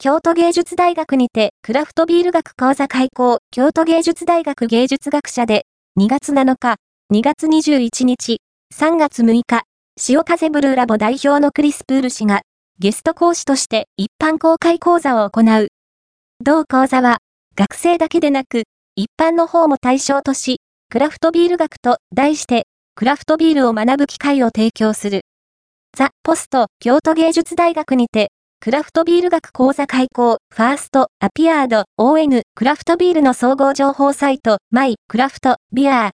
京都芸術大学にてクラフトビール学講座開講、京都芸術大学芸術学者で、2月7日、2月21日、3月6日、潮風ブルーラボ代表のクリスプール氏が、ゲスト講師として一般公開講座を行う。同講座は、学生だけでなく、一般の方も対象とし、クラフトビール学と題して、クラフトビールを学ぶ機会を提供する。ザ・ポスト京都芸術大学にて、クラフトビール学講座開講、ファースト、アピアード、ON、クラフトビールの総合情報サイト、マイ、クラフト、ビアー、